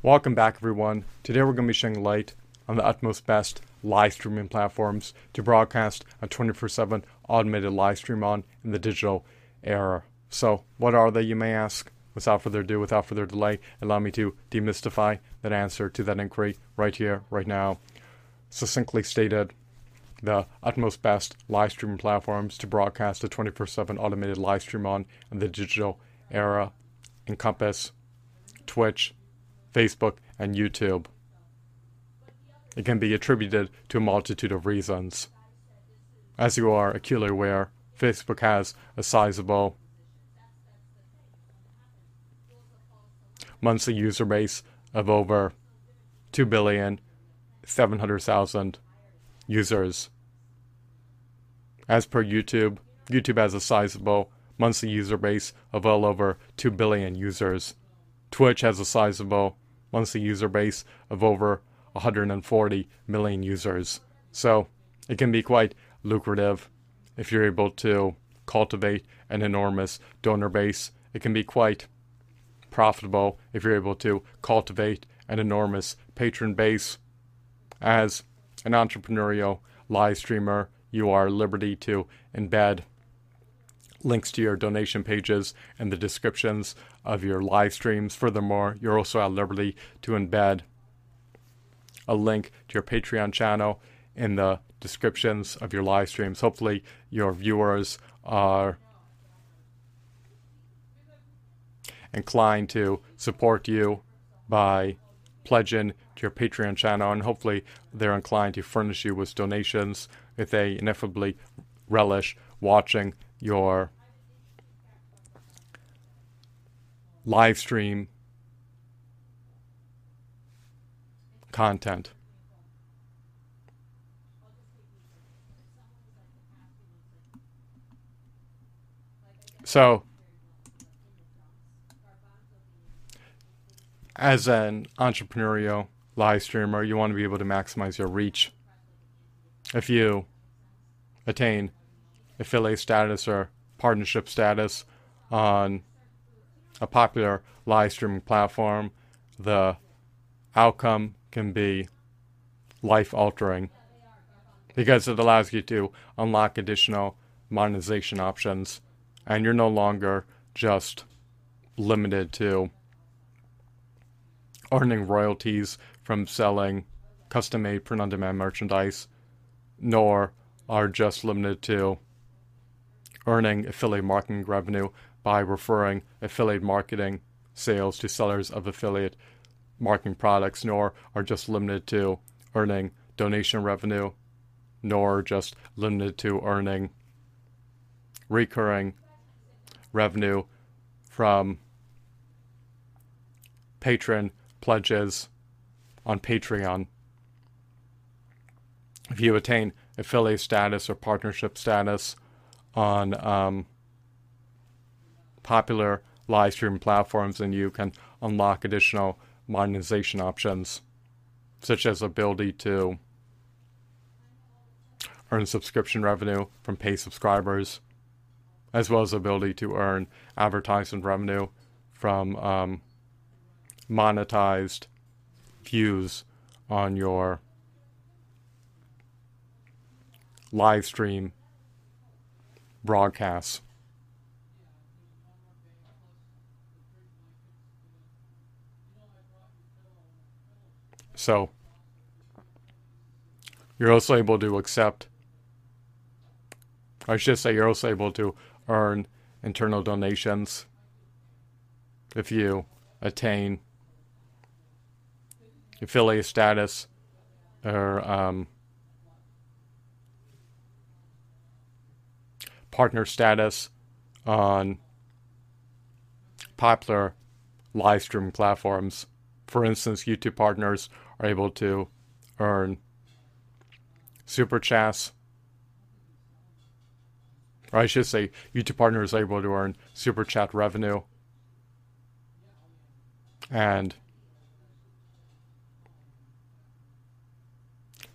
Welcome back, everyone. Today we're going to be shedding light on the utmost best live streaming platforms to broadcast a 24 7 automated live stream on in the digital era. So, what are they, you may ask? Without further ado, without further delay, allow me to demystify that answer to that inquiry right here, right now. Succinctly stated, the utmost best live streaming platforms to broadcast a 24 7 automated live stream on in the digital era encompass Twitch, Facebook, and YouTube. It can be attributed to a multitude of reasons. As you are acutely aware, Facebook has a sizable monthly user base of over 2 billion 700,000 users. As per YouTube, YouTube has a sizable monthly user base of well over 2 billion users. Twitch has a sizable monthly user base of over 140 million users. So it can be quite lucrative if you're able to cultivate an enormous donor base. It can be quite profitable if you're able to cultivate an enormous patron base. As an entrepreneurial live streamer, you are liberty to embed links to your donation pages in the descriptions of your live streams. Furthermore, you're also at liberty to embed a link to your Patreon channel in the descriptions of your live streams. Hopefully, your viewers are inclined to support you by pledging to your Patreon channel, and hopefully, they're inclined to furnish you with donations if they ineffably relish watching your live stream content. So, as an entrepreneurial live streamer, you want to be able to maximize your reach. If you attain affiliate status or partnership status on a popular live streaming platform, the outcome can be life altering because it allows you to unlock additional monetization options and you're no longer just limited to earning royalties from selling custom made print on demand merchandise, nor are just limited to earning affiliate marketing revenue by referring affiliate marketing sales to sellers of affiliate marketing products, nor are just limited to earning donation revenue, nor just limited to earning recurring revenue from patron pledges on Patreon. If you attain affiliate status or partnership status on um, popular live stream platforms, and you can unlock additional monetization options, such as ability to earn subscription revenue from paid subscribers, as well as ability to earn advertisement revenue from um, monetized views on your live stream broadcasts. So you're also able to accept, I should say, you're also able to earn internal donations if you attain affiliate status or um, partner status on popular live stream platforms. For instance, YouTube partners are able to earn super chats. Or I should say, YouTube partners are able to earn super chat revenue. And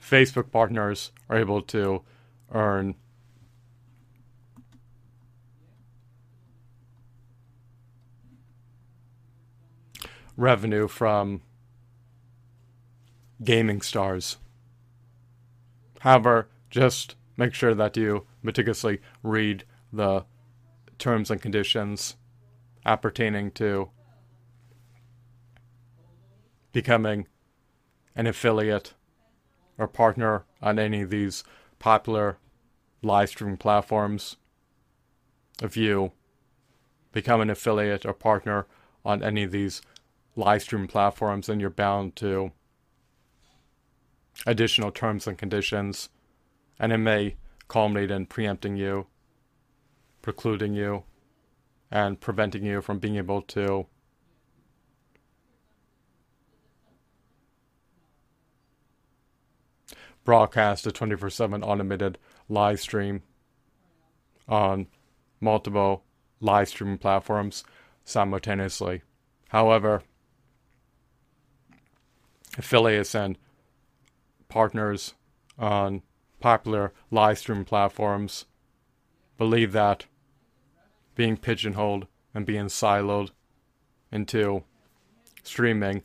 Facebook partners are able to earn revenue from gaming stars. However, just make sure that you meticulously read the terms and conditions appertaining to becoming an affiliate or partner on any of these popular live streaming platforms. If you become an affiliate or partner on any of these live stream platforms, then you're bound to additional terms and conditions, and it may culminate in preempting you, precluding you, and preventing you from being able to broadcast a 24 7 automated live stream on multiple live streaming platforms simultaneously. However, affiliates and partners on popular live stream platforms believe that being pigeonholed and being siloed into streaming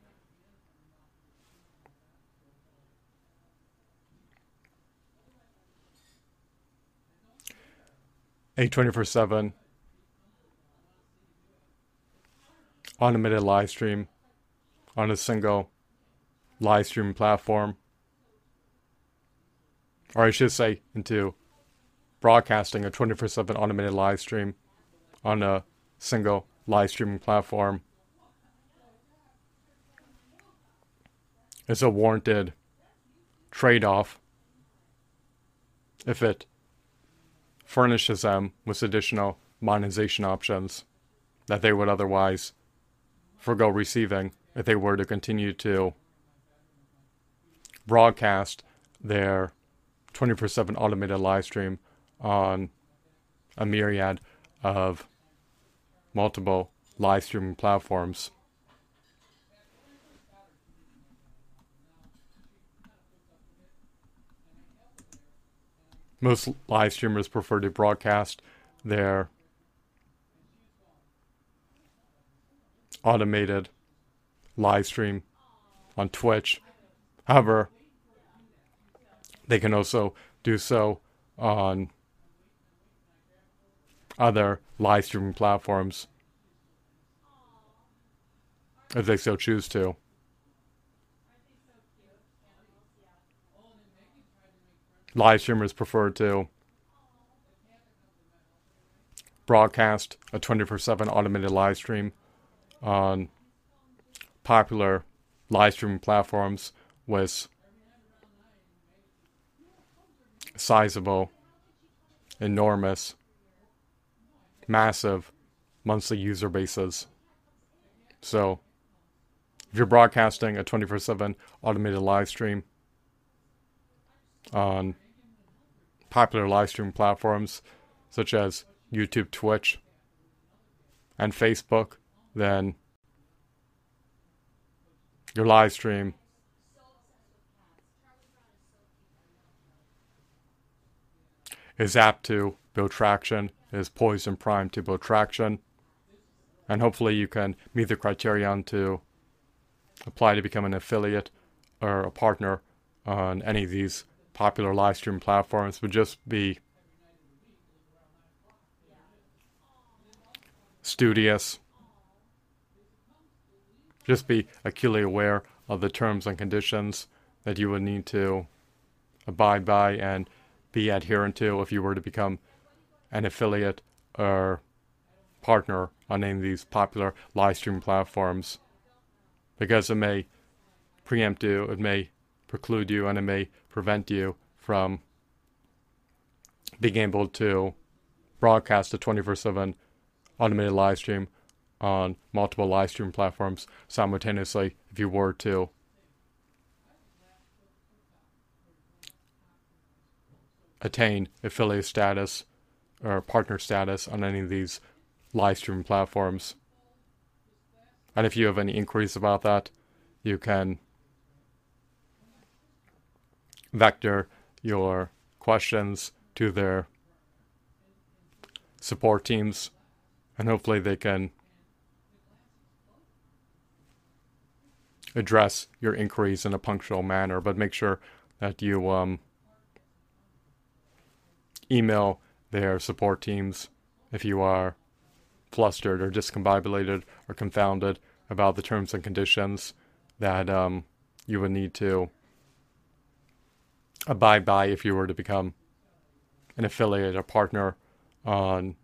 a 24 7 automated live stream on a single live streaming platform. Or I should say, into broadcasting a 24 7 automated live stream on a single live streaming platform is a warranted trade off if it furnishes them with additional monetization options that they would otherwise forego receiving if they were to continue to broadcast their 24 7 automated live stream on a myriad of multiple live streaming platforms. Most live streamers prefer to broadcast their automated live stream on Twitch. However, they can also do so on other live streaming platforms if they so choose to. Live streamers prefer to broadcast a 24 7 automated live stream on popular live streaming platforms with sizable, enormous, massive monthly user bases. So, if you're broadcasting a 24 7 automated live stream on popular live stream platforms such as YouTube, Twitch, and Facebook, then your live stream is apt to build traction, is poised and primed to build traction, and hopefully you can meet the criterion to apply to become an affiliate or a partner on any of these popular live stream platforms would just be studious. Just be acutely aware of the terms and conditions that you would need to abide by and be adherent to if you were to become an affiliate or partner on any of these popular live stream platforms. Because it may preempt you, it may preclude you, and it may prevent you from being able to broadcast a 24 7 automated live stream on multiple live stream platforms simultaneously if you were to attain affiliate status or partner status on any of these live stream platforms. And if you have any inquiries about that, you can vector your questions to their support teams, and hopefully they can address your inquiries in a punctual manner, but make sure that you um, email their support teams if you are flustered or discombobulated or confounded about the terms and conditions that um, you would need to abide by if you were to become an affiliate or partner on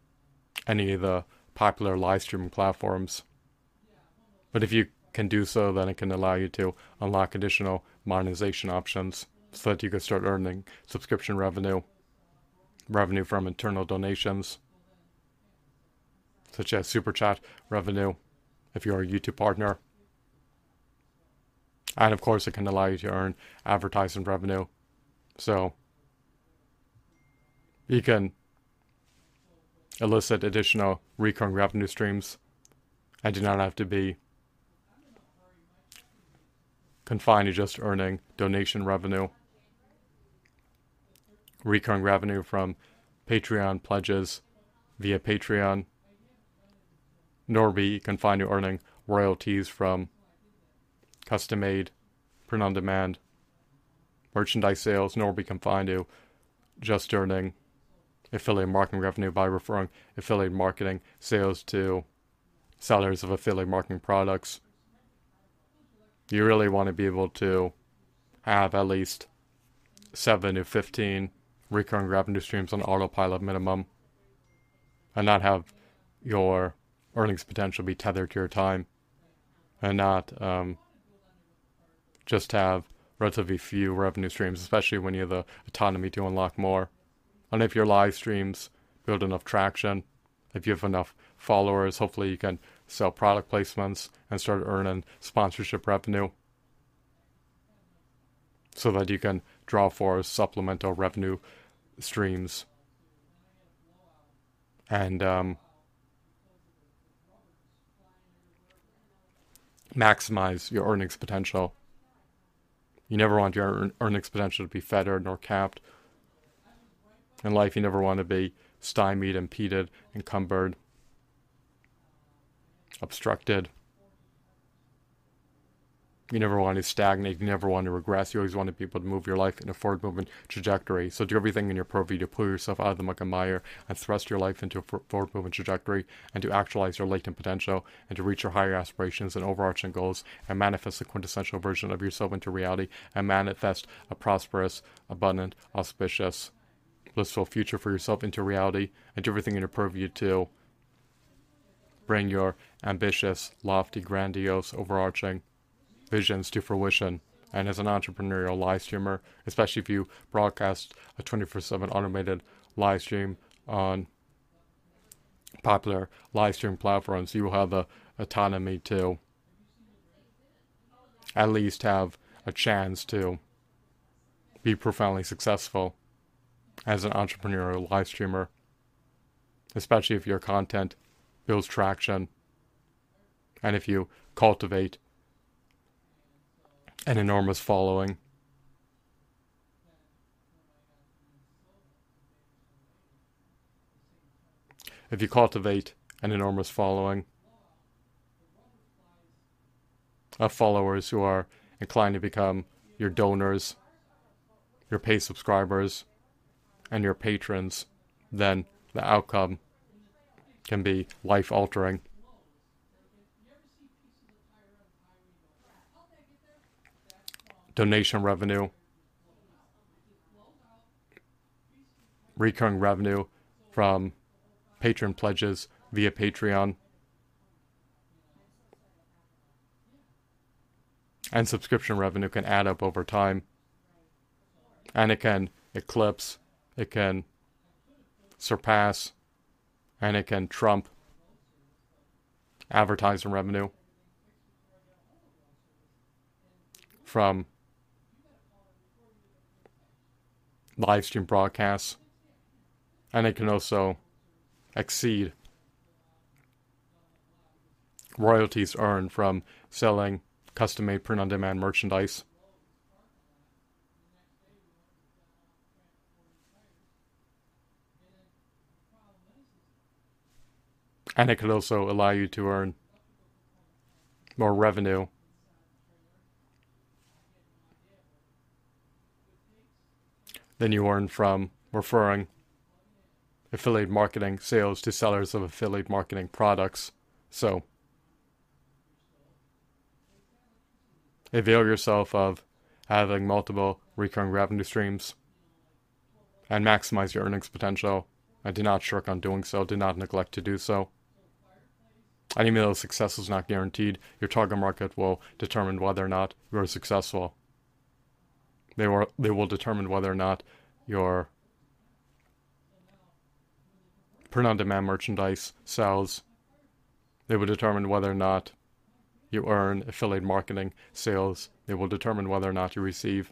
any of the popular live streaming platforms. But if you can do so, then it can allow you to unlock additional monetization options so that you can start earning subscription revenue, revenue from internal donations, such as super chat revenue if you're a YouTube partner. And of course, it can allow you to earn advertising revenue. So you can elicit additional recurring revenue streams and do not have to be confined to just earning donation revenue. Recurring revenue from Patreon pledges via Patreon, nor be confined to earning royalties from custom made, print on demand merchandise sales, nor be confined to just earning affiliate marketing revenue by referring affiliate marketing sales to sellers of affiliate marketing products. You really want to be able to have at least 7 to 15 recurring revenue streams on autopilot minimum and not have your earnings potential be tethered to your time and not um, just have relatively few revenue streams, especially when you have the autonomy to unlock more. And if your live streams build enough traction, if you have enough followers, hopefully you can sell product placements and start earning sponsorship revenue so that you can draw for supplemental revenue streams and um, maximize your earnings potential. You never want your earnings potential to be fettered nor capped in life, you never want to be stymied, impeded, encumbered, obstructed. You never want to stagnate. You never want to regress. You always want to be able to move your life in a forward movement trajectory. So do everything in your purview to pull yourself out of the muck and mire and thrust your life into a forward movement trajectory and to actualize your latent potential and to reach your higher aspirations and overarching goals and manifest the quintessential version of yourself into reality and manifest a prosperous, abundant, auspicious, blissful future for yourself into reality and do everything in your purview to bring your ambitious, lofty, grandiose, overarching visions to fruition. And as an entrepreneurial live streamer, especially if you broadcast a 24 7 automated live stream on popular live stream platforms, you will have the autonomy to at least have a chance to be profoundly successful as an entrepreneurial live streamer, especially if your content builds traction and if you cultivate an enormous following. If you cultivate an enormous following of followers who are inclined to become your donors, your paid subscribers, and your patrons, then the outcome can be life altering. Donation revenue, recurring revenue from patron pledges via Patreon, and subscription revenue can add up over time. And it can eclipse it can surpass, and it can trump advertising revenue from live stream broadcasts, and it can also exceed royalties earned from selling custom made print on demand merchandise. And it could also allow you to earn more revenue than you earn from referring affiliate marketing sales to sellers of affiliate marketing products. So, avail yourself of having multiple recurring revenue streams and maximize your earnings potential. And do not shirk on doing so. Do not neglect to do so. And even though success is not guaranteed, your target market will determine whether or not you are successful. They will, they will determine whether or not your print on demand merchandise sells. They will determine whether or not you earn affiliate marketing sales. They will determine whether or not you receive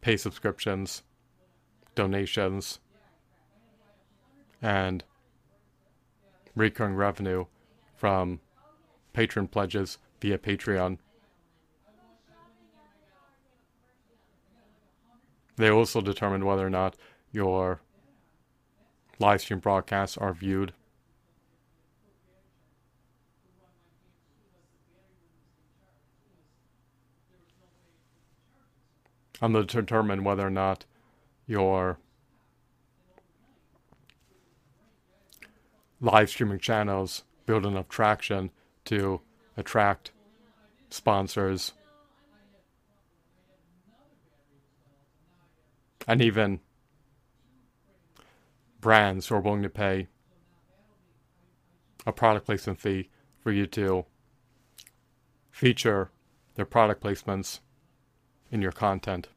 pay subscriptions, donations, and recurring revenue from patron pledges via Patreon. They also determine whether or not your live stream broadcasts are viewed. And they determine whether or not your live streaming channels build enough traction to attract sponsors and even brands who are willing to pay a product placement fee for you to feature their product placements in your content.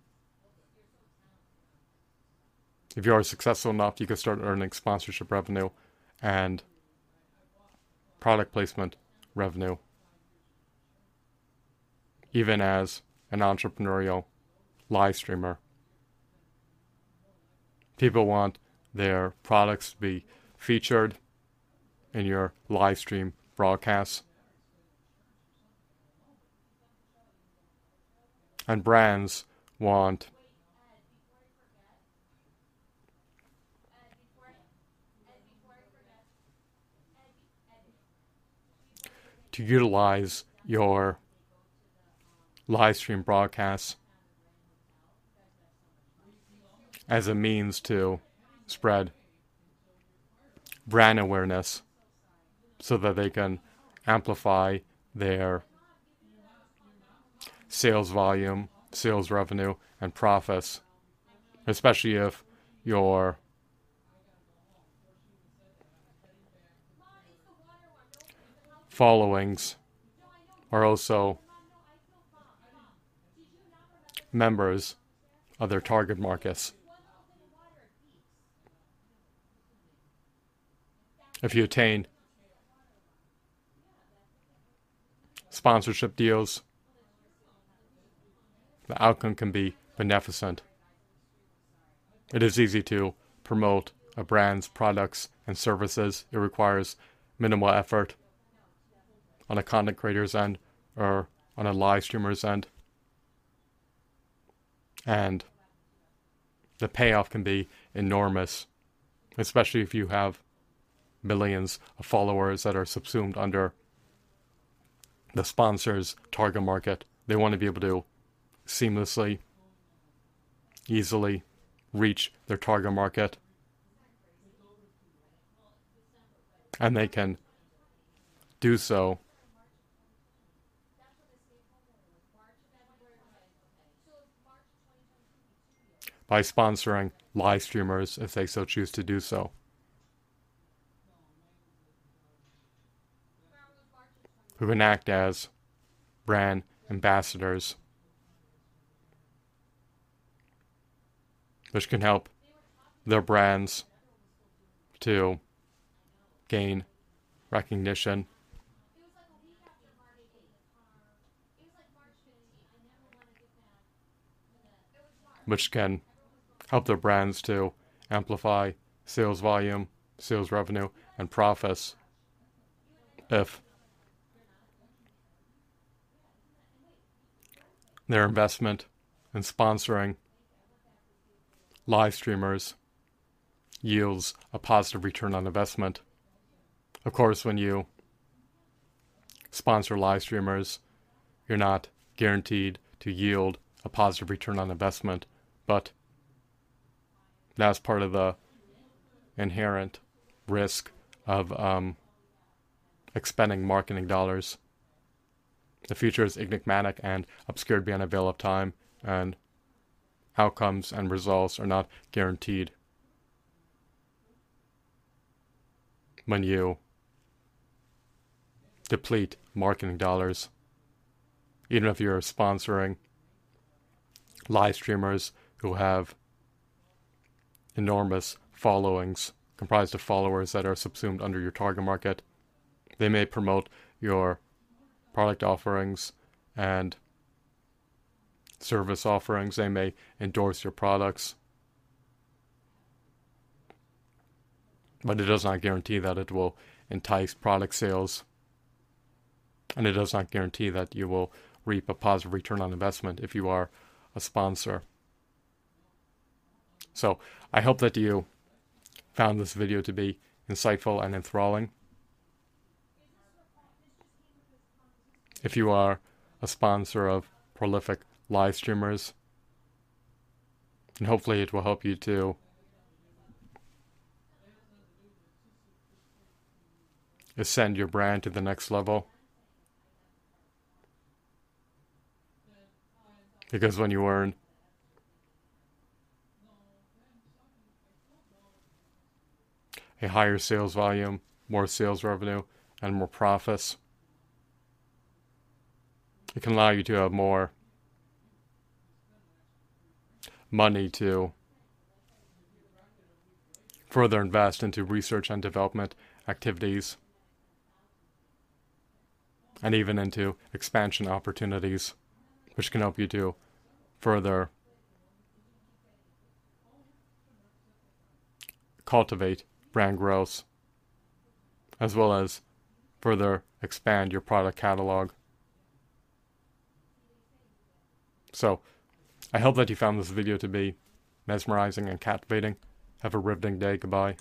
If you are successful enough, you can start earning sponsorship revenue and product placement revenue, even as an entrepreneurial live streamer. People want their products to be featured in your live stream broadcasts. And brands want to utilize your live stream broadcasts as a means to spread brand awareness so that they can amplify their sales volume, sales revenue, and profits, especially if your followings are also members of their target markets. If you attain sponsorship deals, the outcome can be beneficent. It is easy to promote a brand's products and services. It requires minimal effort on a content creator's end or on a live streamer's end. And the payoff can be enormous, especially if you have millions of followers that are subsumed under the sponsor's target market. They want to be able to seamlessly, easily reach their target market. And they can do so by sponsoring live streamers if they so choose to do so. Who can act as brand ambassadors, which can help their brands to gain recognition. Which can help their brands to amplify sales volume, sales revenue, and profits if their investment in sponsoring live streamers yields a positive return on investment. Of course, when you sponsor live streamers, you're not guaranteed to yield a positive return on investment, but That's part of the inherent risk of um, expending marketing dollars. The future is enigmatic and obscured beyond a veil of time, and outcomes and results are not guaranteed. When you deplete marketing dollars, even if you're sponsoring live streamers who have enormous followings comprised of followers that are subsumed under your target market. They may promote your product offerings and service offerings. They may endorse your products. But it does not guarantee that it will entice product sales. And it does not guarantee that you will reap a positive return on investment if you are a sponsor. So I hope that you found this video to be insightful and enthralling. If you are a sponsor of prolific live streamers, and hopefully it will help you to ascend your brand to the next level. Because when you earn a higher sales volume, more sales revenue, and more profits. It can allow you to have more money to further invest into research and development activities and even into expansion opportunities, which can help you to further cultivate brand growth, as well as further expand your product catalog. So, I hope that you found this video to be mesmerizing and captivating. Have a riveting day. Goodbye.